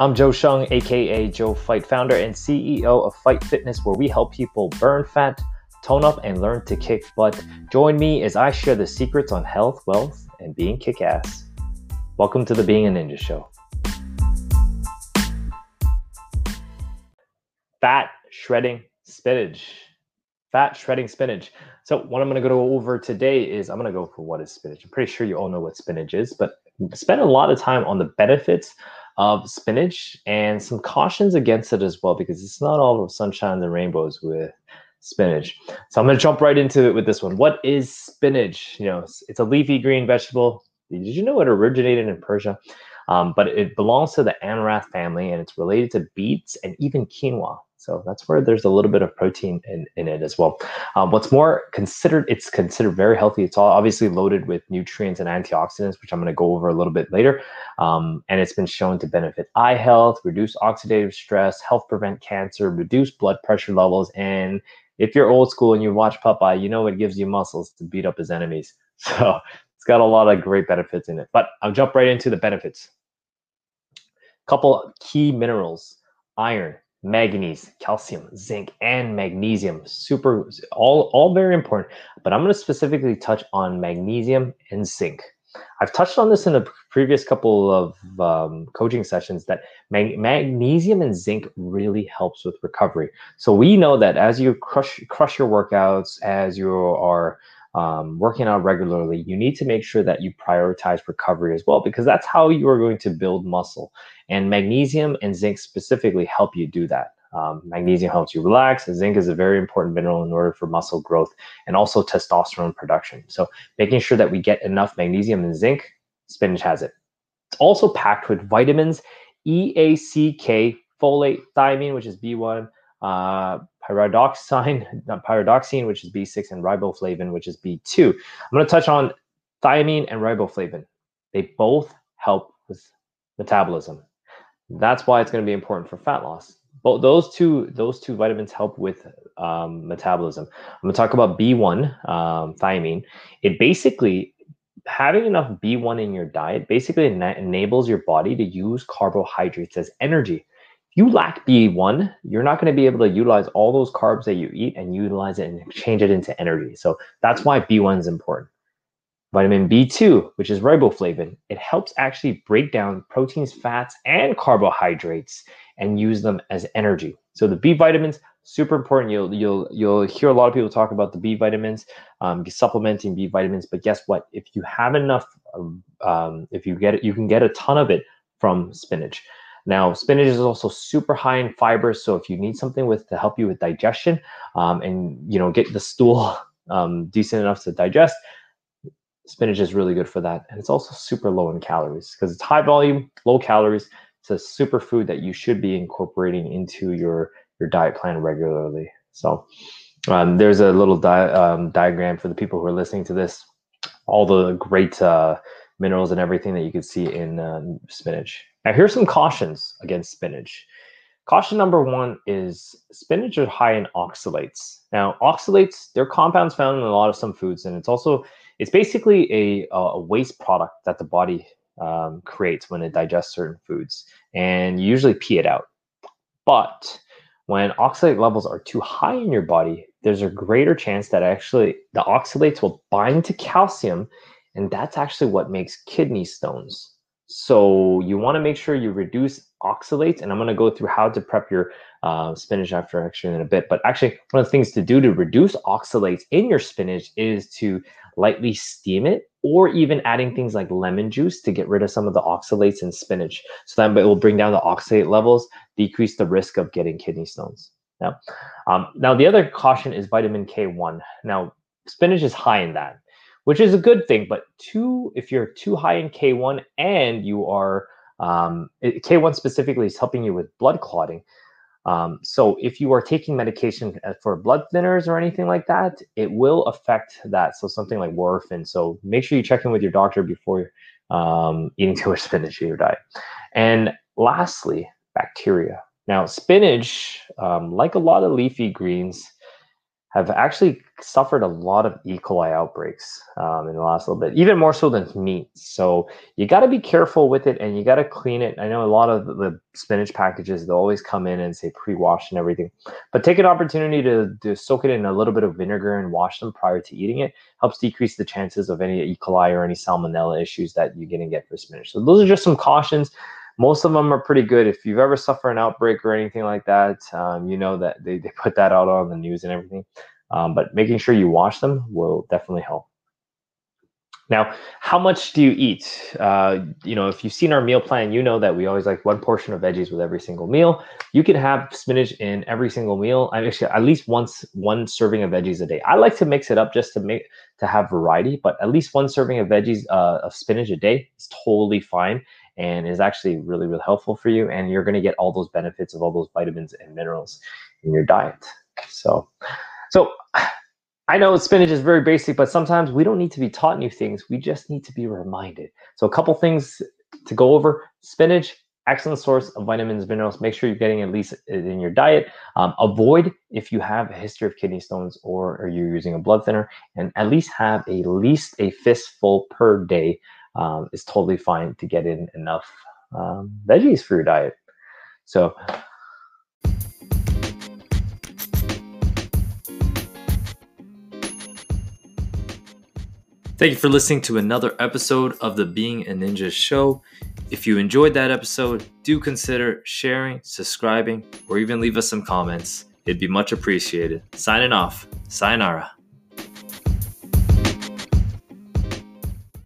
I'm Joe Shung, aka Joe Fight, founder and CEO of Fight Fitness, where we help people burn fat, tone up, and learn to kick butt. Join me as I share the secrets on health, wealth, and being kick ass. Welcome to the Being a Ninja Show. Fat shredding spinach. Fat shredding spinach. So, what I'm going to go over today is I'm going to go for what is spinach. I'm pretty sure you all know what spinach is, but spend a lot of time on the benefits of spinach and some cautions against it as well because it's not all of sunshine and rainbows with spinach. So I'm going to jump right into it with this one. What is spinach? You know, it's, it's a leafy green vegetable. Did you know it originated in Persia? Um, but it belongs to the Amaranth family and it's related to beets and even quinoa. So that's where there's a little bit of protein in, in it as well. Um, what's more considered, it's considered very healthy. It's all obviously loaded with nutrients and antioxidants, which I'm going to go over a little bit later. Um, and it's been shown to benefit eye health, reduce oxidative stress, help prevent cancer, reduce blood pressure levels. And if you're old school and you watch Popeye, you know it gives you muscles to beat up his enemies. So it's got a lot of great benefits in it. But I'll jump right into the benefits. Couple key minerals iron, manganese, calcium, zinc, and magnesium. Super, all, all very important. But I'm going to specifically touch on magnesium and zinc. I've touched on this in a previous couple of um, coaching sessions that mag- magnesium and zinc really helps with recovery. So we know that as you crush crush your workouts, as you are um, working out regularly, you need to make sure that you prioritize recovery as well, because that's how you are going to build muscle. And magnesium and zinc specifically help you do that. Um, magnesium helps you relax. Zinc is a very important mineral in order for muscle growth and also testosterone production. So, making sure that we get enough magnesium and zinc, spinach has it. It's also packed with vitamins E, A, C, K, folate, thiamine, which is B1, uh, pyridoxine, not pyridoxine, which is B6, and riboflavin, which is B2. I'm going to touch on thiamine and riboflavin. They both help with metabolism. That's why it's going to be important for fat loss. But those two, those two vitamins help with um, metabolism. I'm going to talk about B1, um, thiamine. It basically having enough B1 in your diet basically enables your body to use carbohydrates as energy you lack B1, you're not going to be able to utilize all those carbs that you eat and utilize it and change it into energy. So that's why B1 is important. Vitamin B2, which is riboflavin, it helps actually break down proteins, fats, and carbohydrates and use them as energy. So the B vitamins, super important. You'll you'll you'll hear a lot of people talk about the B vitamins, um, supplementing B vitamins. But guess what? If you have enough, um, if you get it, you can get a ton of it from spinach. Now, spinach is also super high in fiber, so if you need something with to help you with digestion um, and you know get the stool um, decent enough to digest, spinach is really good for that. And it's also super low in calories because it's high volume, low calories. It's a super food that you should be incorporating into your your diet plan regularly. So um, there's a little di- um, diagram for the people who are listening to this. All the great uh, minerals and everything that you can see in uh, spinach. Now, here's some cautions against spinach. Caution number one is spinach are high in oxalates. Now, oxalates, they're compounds found in a lot of some foods, and it's also it's basically a, a waste product that the body um, creates when it digests certain foods, and you usually pee it out. But when oxalate levels are too high in your body, there's a greater chance that actually the oxalates will bind to calcium, and that's actually what makes kidney stones. So you want to make sure you reduce oxalates, and I'm going to go through how to prep your uh, spinach after actually in a bit. But actually, one of the things to do to reduce oxalates in your spinach is to lightly steam it, or even adding things like lemon juice to get rid of some of the oxalates in spinach. So that it will bring down the oxalate levels, decrease the risk of getting kidney stones. Now, um, now the other caution is vitamin K1. Now, spinach is high in that which is a good thing. But two, if you're too high in K1 and you are um, K1 specifically is helping you with blood clotting. Um, so if you are taking medication uh, for blood thinners or anything like that, it will affect that. So something like warfarin. So make sure you check in with your doctor before um, eating too much spinach in your diet. And lastly, bacteria. Now, spinach, um, like a lot of leafy greens, have actually suffered a lot of E. coli outbreaks um, in the last little bit, even more so than meat. So you got to be careful with it and you got to clean it. I know a lot of the spinach packages, they'll always come in and say pre washed and everything, but take an opportunity to, to soak it in a little bit of vinegar and wash them prior to eating it. Helps decrease the chances of any E. coli or any salmonella issues that you're going to get for spinach. So those are just some cautions most of them are pretty good. If you've ever suffered an outbreak or anything like that, um, you know that they, they put that out on the news and everything. Um, but making sure you wash them will definitely help. Now, how much do you eat? Uh, you know, if you've seen our meal plan, you know that we always like one portion of veggies with every single meal. You can have spinach in every single meal. I actually at least once one serving of veggies a day. I like to mix it up just to make to have variety, but at least one serving of veggies uh, of spinach a day is totally fine and is actually really really helpful for you. And you're going to get all those benefits of all those vitamins and minerals in your diet. So, so I know spinach is very basic, but sometimes we don't need to be taught new things. We just need to be reminded. So, a couple things to go over spinach, excellent source of vitamins, minerals. Make sure you're getting at least in your diet. Um, avoid if you have a history of kidney stones or, or you're using a blood thinner, and at least have at least a fistful per day. Um, is totally fine to get in enough um, veggies for your diet. So, Thank you for listening to another episode of the Being a Ninja show. If you enjoyed that episode, do consider sharing, subscribing, or even leave us some comments. It'd be much appreciated. Signing off. Sayonara.